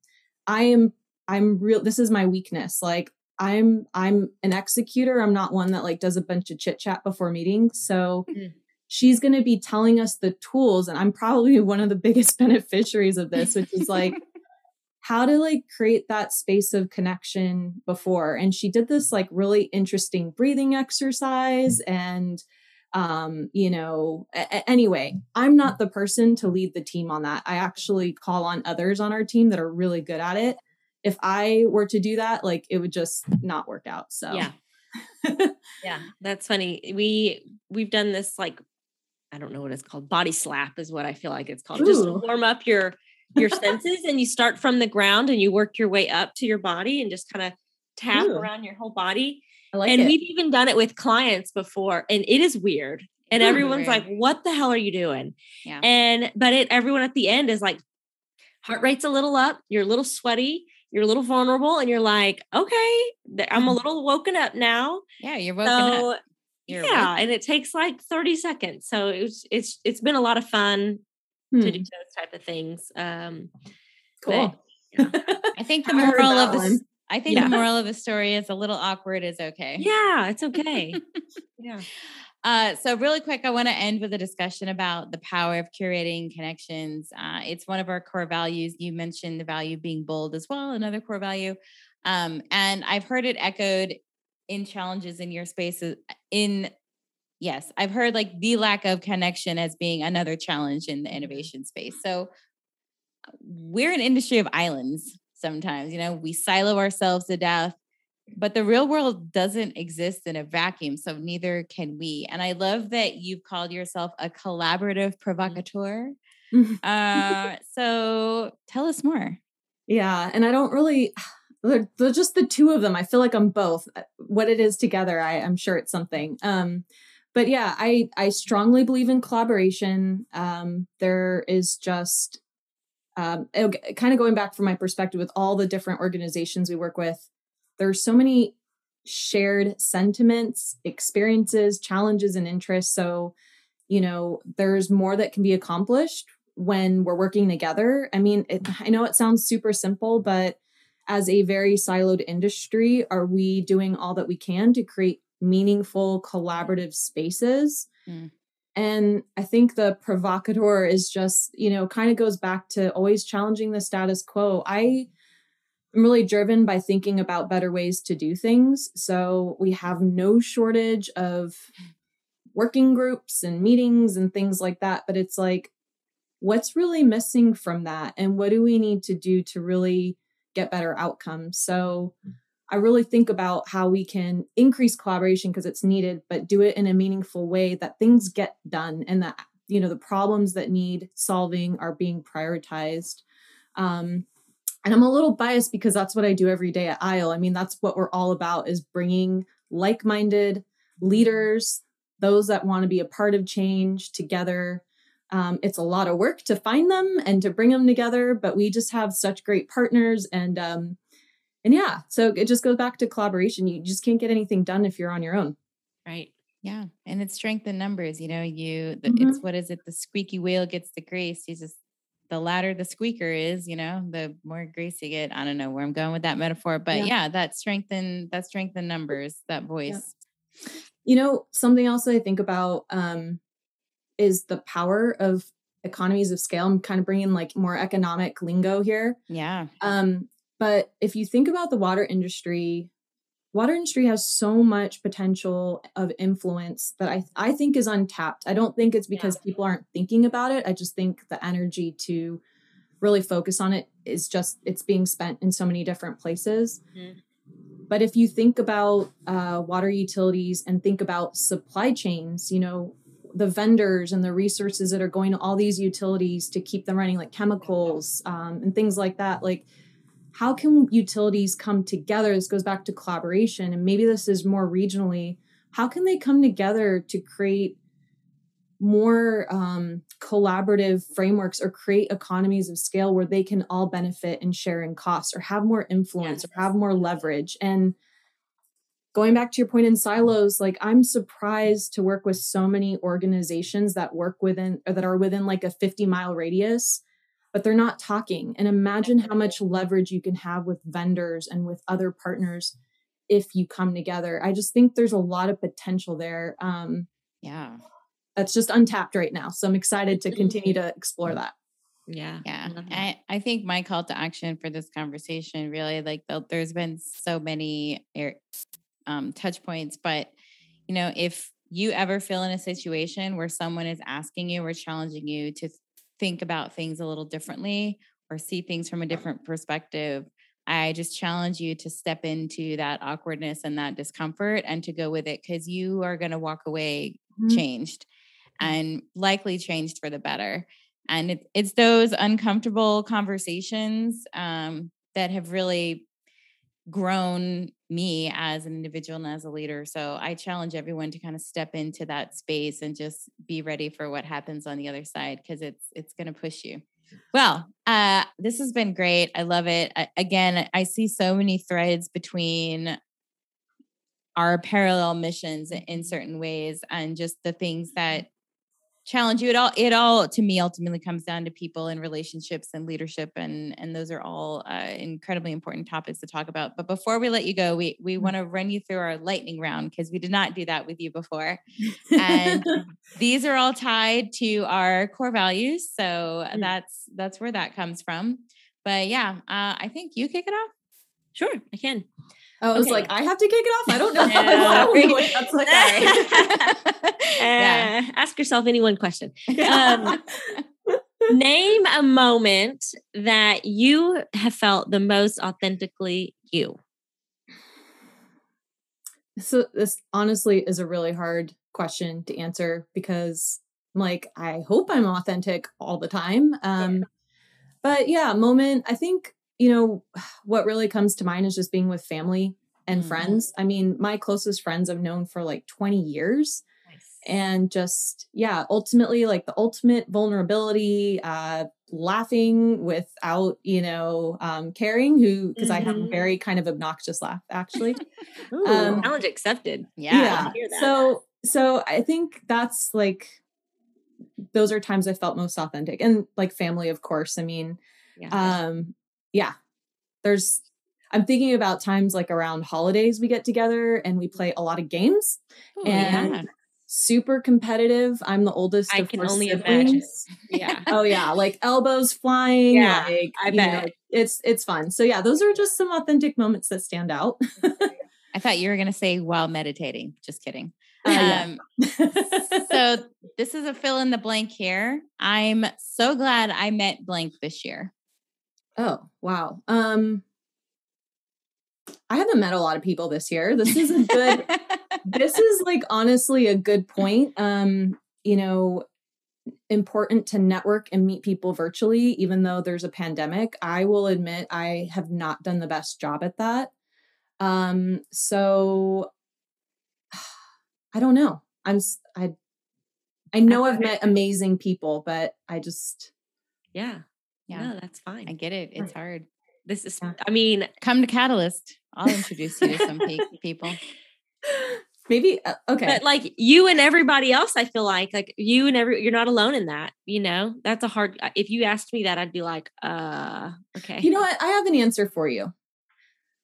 i am i'm real this is my weakness. Like i'm i'm an executor. I'm not one that like does a bunch of chit chat before meetings. So Mm. she's going to be telling us the tools and i'm probably one of the biggest beneficiaries of this which is like how to like create that space of connection before. And she did this like really interesting breathing exercise and um you know a- anyway i'm not the person to lead the team on that i actually call on others on our team that are really good at it if i were to do that like it would just not work out so yeah yeah, that's funny. We we've done this like I don't know what it's called. Body slap is what I feel like it's called. Ooh. Just warm up your your senses and you start from the ground and you work your way up to your body and just kind of tap Ooh. around your whole body. Like and it. we've even done it with clients before and it is weird. And everyone's like, what the hell are you doing? Yeah. And but it everyone at the end is like, heart rate's a little up, you're a little sweaty, you're a little vulnerable, and you're like, okay, I'm a little woken up now. Yeah, you're woken so, up. You're yeah, and it takes like 30 seconds. So it's it's it's been a lot of fun hmm. to do hmm. those type of things. Um cool. But, yeah. I think the moral of the I think yeah. the moral of the story is a little awkward is okay. Yeah, it's okay. yeah. Uh, so really quick, I want to end with a discussion about the power of curating connections. Uh, it's one of our core values. You mentioned the value of being bold as well, another core value. Um, and I've heard it echoed in challenges in your spaces in yes, I've heard like the lack of connection as being another challenge in the mm-hmm. innovation space. So we're an industry of islands sometimes, you know, we silo ourselves to death, but the real world doesn't exist in a vacuum. So neither can we. And I love that you've called yourself a collaborative mm-hmm. provocateur. uh, so tell us more. Yeah. And I don't really, they're, they're, just the two of them. I feel like I'm both. Uh, what it is together, I, I'm sure it's something. Um, but yeah, I I strongly believe in collaboration. Um, there is just um, kind of going back from my perspective with all the different organizations we work with. There's so many shared sentiments, experiences, challenges, and interests. So, you know, there's more that can be accomplished when we're working together. I mean, it, I know it sounds super simple, but as a very siloed industry, are we doing all that we can to create meaningful collaborative spaces? Mm. And I think the provocateur is just, you know, kind of goes back to always challenging the status quo. I am really driven by thinking about better ways to do things. So we have no shortage of working groups and meetings and things like that. But it's like, what's really missing from that? And what do we need to do to really get better outcomes. So hmm. I really think about how we can increase collaboration because it's needed, but do it in a meaningful way that things get done and that you know the problems that need solving are being prioritized. Um, and I'm a little biased because that's what I do every day at ISLE. I mean, that's what we're all about is bringing like-minded leaders, those that want to be a part of change together um, it's a lot of work to find them and to bring them together, but we just have such great partners and um, and yeah, so it just goes back to collaboration. You just can't get anything done if you're on your own. Right. Yeah, and it's strength in numbers. You know, you the, mm-hmm. it's what is it? The squeaky wheel gets the grease. You just the louder the squeaker is, you know, the more grease you get. I don't know where I'm going with that metaphor, but yeah, yeah that strength in that strength in numbers, that voice. Yeah. You know, something else I think about um, is the power of economies of scale. I'm kind of bringing like more economic lingo here. Yeah. Um, but if you think about the water industry, water industry has so much potential of influence that I I think is untapped. I don't think it's because yeah. people aren't thinking about it. I just think the energy to really focus on it is just it's being spent in so many different places. Mm-hmm. But if you think about uh, water utilities and think about supply chains, you know, the vendors and the resources that are going to all these utilities to keep them running like chemicals um, and things like that like how can utilities come together? This goes back to collaboration and maybe this is more regionally. How can they come together to create more um, collaborative frameworks or create economies of scale where they can all benefit and share in costs or have more influence yes. or have more leverage? And going back to your point in silos like i'm surprised to work with so many organizations that work within or that are within like a 50 mile radius but they're not talking. And imagine how much leverage you can have with vendors and with other partners if you come together. I just think there's a lot of potential there. Um yeah. that's just untapped right now. So i'm excited to continue to explore that. Yeah. Yeah. I, I think my call to action for this conversation really like the, there's been so many um, touch points. But, you know, if you ever feel in a situation where someone is asking you or challenging you to think about things a little differently or see things from a different perspective, I just challenge you to step into that awkwardness and that discomfort and to go with it because you are going to walk away mm-hmm. changed and likely changed for the better. And it, it's those uncomfortable conversations um, that have really grown me as an individual and as a leader. So I challenge everyone to kind of step into that space and just be ready for what happens on the other side because it's it's going to push you. Well, uh, this has been great. I love it. I, again, I see so many threads between our parallel missions in certain ways and just the things that challenge you it all it all to me ultimately comes down to people and relationships and leadership and and those are all uh, incredibly important topics to talk about. But before we let you go we we mm. want to run you through our lightning round because we did not do that with you before. And these are all tied to our core values so mm. that's that's where that comes from. But yeah uh, i think you kick it off. Sure i can I was okay. like, I have to kick it off. I don't know. I don't know what that's like. yeah. Uh, ask yourself any one question. Um, name a moment that you have felt the most authentically you. So this honestly is a really hard question to answer because like I hope I'm authentic all the time. Um yeah. but yeah, moment I think you know, what really comes to mind is just being with family and mm-hmm. friends. I mean, my closest friends I've known for like 20 years. And just, yeah, ultimately, like the ultimate vulnerability, uh, laughing without, you know, um, caring, who, because mm-hmm. I have a mm-hmm. very kind of obnoxious laugh, actually. Ooh, um, challenge accepted. Yeah. yeah. So, so I think that's like, those are times I felt most authentic and like family, of course. I mean, yeah. um, yeah, there's I'm thinking about times like around holidays we get together and we play a lot of games Ooh, and yeah. super competitive. I'm the oldest. I can only siblings. imagine. Yeah. oh yeah, like elbows flying. Yeah, like, I bet know, it's it's fun. So yeah, those are just some authentic moments that stand out. I thought you were going to say while meditating. Just kidding. Uh, um, so this is a fill in the blank here. I'm so glad I met blank this year. Oh, wow. Um I haven't met a lot of people this year. This is a good this is like honestly a good point. Um, you know, important to network and meet people virtually even though there's a pandemic. I will admit I have not done the best job at that. Um, so I don't know. I'm I I know I've met amazing people, but I just yeah. Yeah, no, that's fine. I get it. It's hard. This is, I mean, come to Catalyst. I'll introduce you to some people. Maybe uh, okay, but like you and everybody else, I feel like like you and every you're not alone in that. You know, that's a hard. If you asked me that, I'd be like, uh, okay. You know what? I have an answer for you.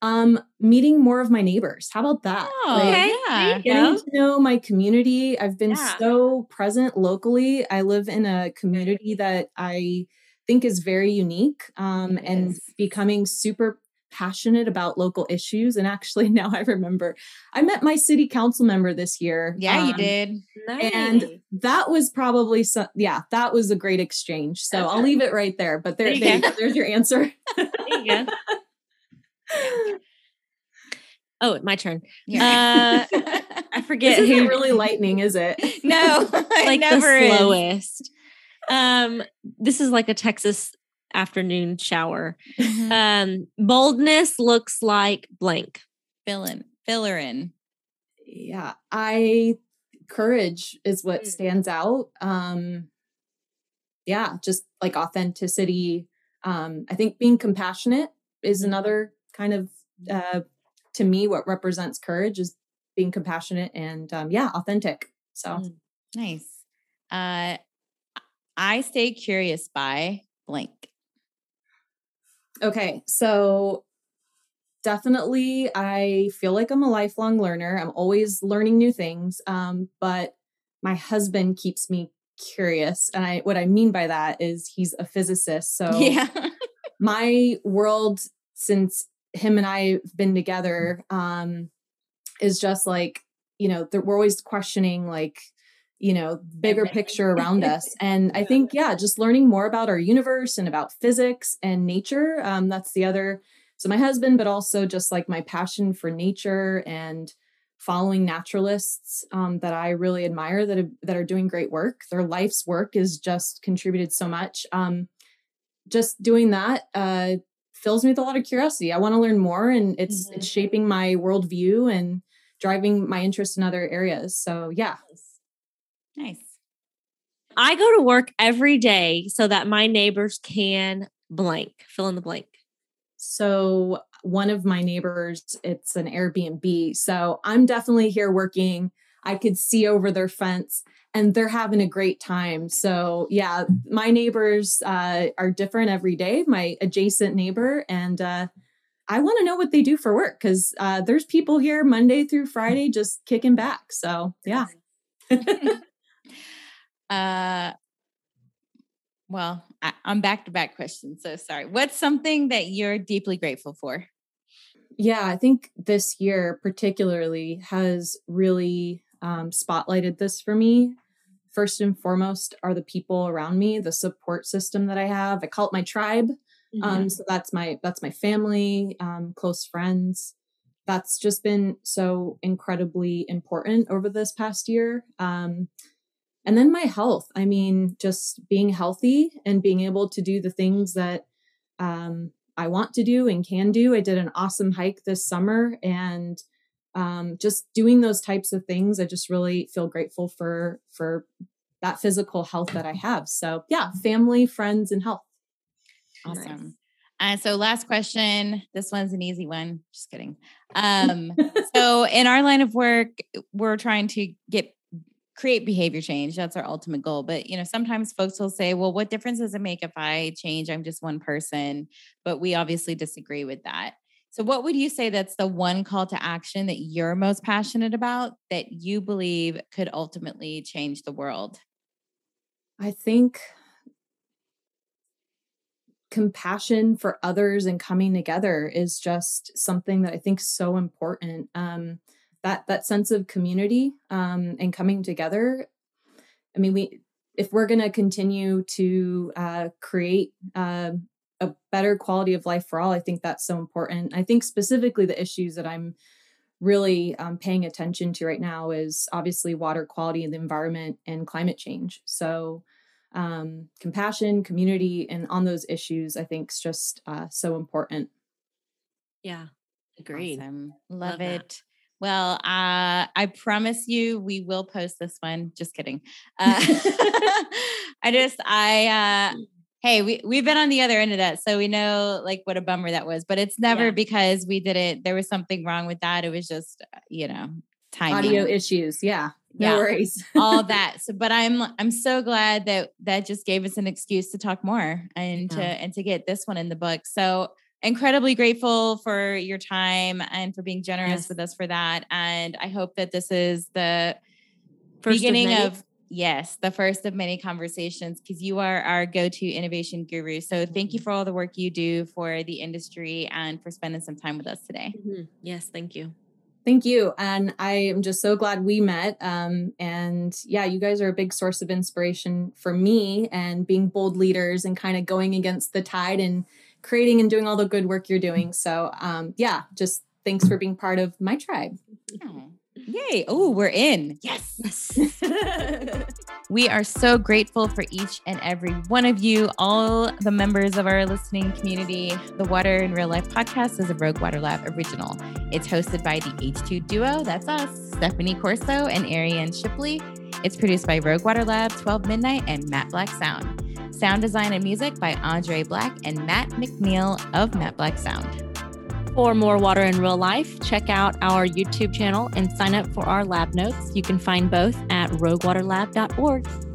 Um, meeting more of my neighbors. How about that? Oh, like, okay. Yeah. Getting to know my community. I've been yeah. so present locally. I live in a community that I think is very unique um, and becoming super passionate about local issues. And actually, now I remember I met my city council member this year. Yeah, um, you did. Nice. And that was probably some, yeah, that was a great exchange. So okay. I'll leave it right there. But there, there, there there's your answer. there you go. Oh, my turn. Uh, I forget. Isn't really lightning, is it? No, like the slowest. Is um, this is like a Texas afternoon shower. Mm-hmm. Um, boldness looks like blank. Fill in, filler in. Yeah, I courage is what mm. stands out. Um, yeah, just like authenticity. Um, I think being compassionate is mm-hmm. another kind of uh, to me what represents courage is being compassionate and um, yeah, authentic. So mm. nice. Uh, I stay curious by blank. Okay, so definitely I feel like I'm a lifelong learner. I'm always learning new things. Um, but my husband keeps me curious. And I what I mean by that is he's a physicist. So yeah. my world since him and I've been together um is just like, you know, we're always questioning like you know bigger picture around us and i think yeah just learning more about our universe and about physics and nature um, that's the other so my husband, but also just like my passion for nature and following naturalists um, that I really admire that have, that are doing great work. Their life's work is just contributed so much. Um, just doing that uh, fills me with a lot of curiosity. I want to learn more, and it's mm-hmm. it's shaping my worldview and driving my interest in other areas. So yeah, nice. I go to work every day so that my neighbors can blank fill in the blank. So one of my neighbors, it's an Airbnb. So I'm definitely here working. I could see over their fence and they're having a great time. So yeah, my neighbors uh, are different every day. My adjacent neighbor and uh, I want to know what they do for work because uh, there's people here Monday through Friday just kicking back. So yeah. uh, well, I, am back to back questions. So sorry. What's something that you're deeply grateful for? Yeah, I think this year particularly has really um, spotlighted this for me. First and foremost are the people around me, the support system that I have. I call it my tribe. Mm-hmm. Um, so that's my that's my family, um, close friends. That's just been so incredibly important over this past year. Um, and then my health. I mean, just being healthy and being able to do the things that um, I want to do and can do. I did an awesome hike this summer and um, just doing those types of things. I just really feel grateful for for that physical health that I have. So yeah, family, friends, and health. Awesome. Uh, so last question. This one's an easy one. Just kidding. Um, so in our line of work, we're trying to get create behavior change. That's our ultimate goal. But, you know, sometimes folks will say, well, what difference does it make if I change? I'm just one person. But we obviously disagree with that. So, what would you say that's the one call to action that you're most passionate about that you believe could ultimately change the world? I think compassion for others and coming together is just something that I think so important. Um, that that sense of community um, and coming together. I mean we if we're going to continue to uh, create uh, a better quality of life for all i think that's so important. I think specifically the issues that i'm really um, paying attention to right now is obviously water quality and the environment and climate change. So um, compassion community and on those issues i think is just uh, so important. Yeah. Agreed. Awesome. love, love it. that. Well, uh, I promise you we will post this one. Just kidding. Uh, I just, I, uh, hey, we, we've been on the other end of that. So we know like what a bummer that was, but it's never yeah. because we didn't, there was something wrong with that. It was just, uh, you know, time audio issues. Yeah. No yeah, worries. all that. So, but I'm, I'm so glad that that just gave us an excuse to talk more and yeah. to, and to get this one in the book. So, incredibly grateful for your time and for being generous yes. with us for that. And I hope that this is the first beginning of, of, yes, the first of many conversations because you are our go-to innovation guru. So thank you mm-hmm. for all the work you do for the industry and for spending some time with us today. Mm-hmm. Yes, thank you. Thank you. And I am just so glad we met. Um, and yeah, you guys are a big source of inspiration for me and being bold leaders and kind of going against the tide and creating and doing all the good work you're doing. So, um, yeah, just thanks for being part of my tribe. Yay. Oh, we're in. Yes. we are so grateful for each and every one of you, all the members of our listening community. The Water in Real Life podcast is a Rogue Water Lab original. It's hosted by the H2 duo, that's us, Stephanie Corso and Ariane Shipley. It's produced by Rogue Water Lab, 12 Midnight, and Matte Black Sound. Sound design and music by Andre Black and Matt McNeil of Matte Black Sound. For more water in real life, check out our YouTube channel and sign up for our lab notes. You can find both at roguewaterlab.org.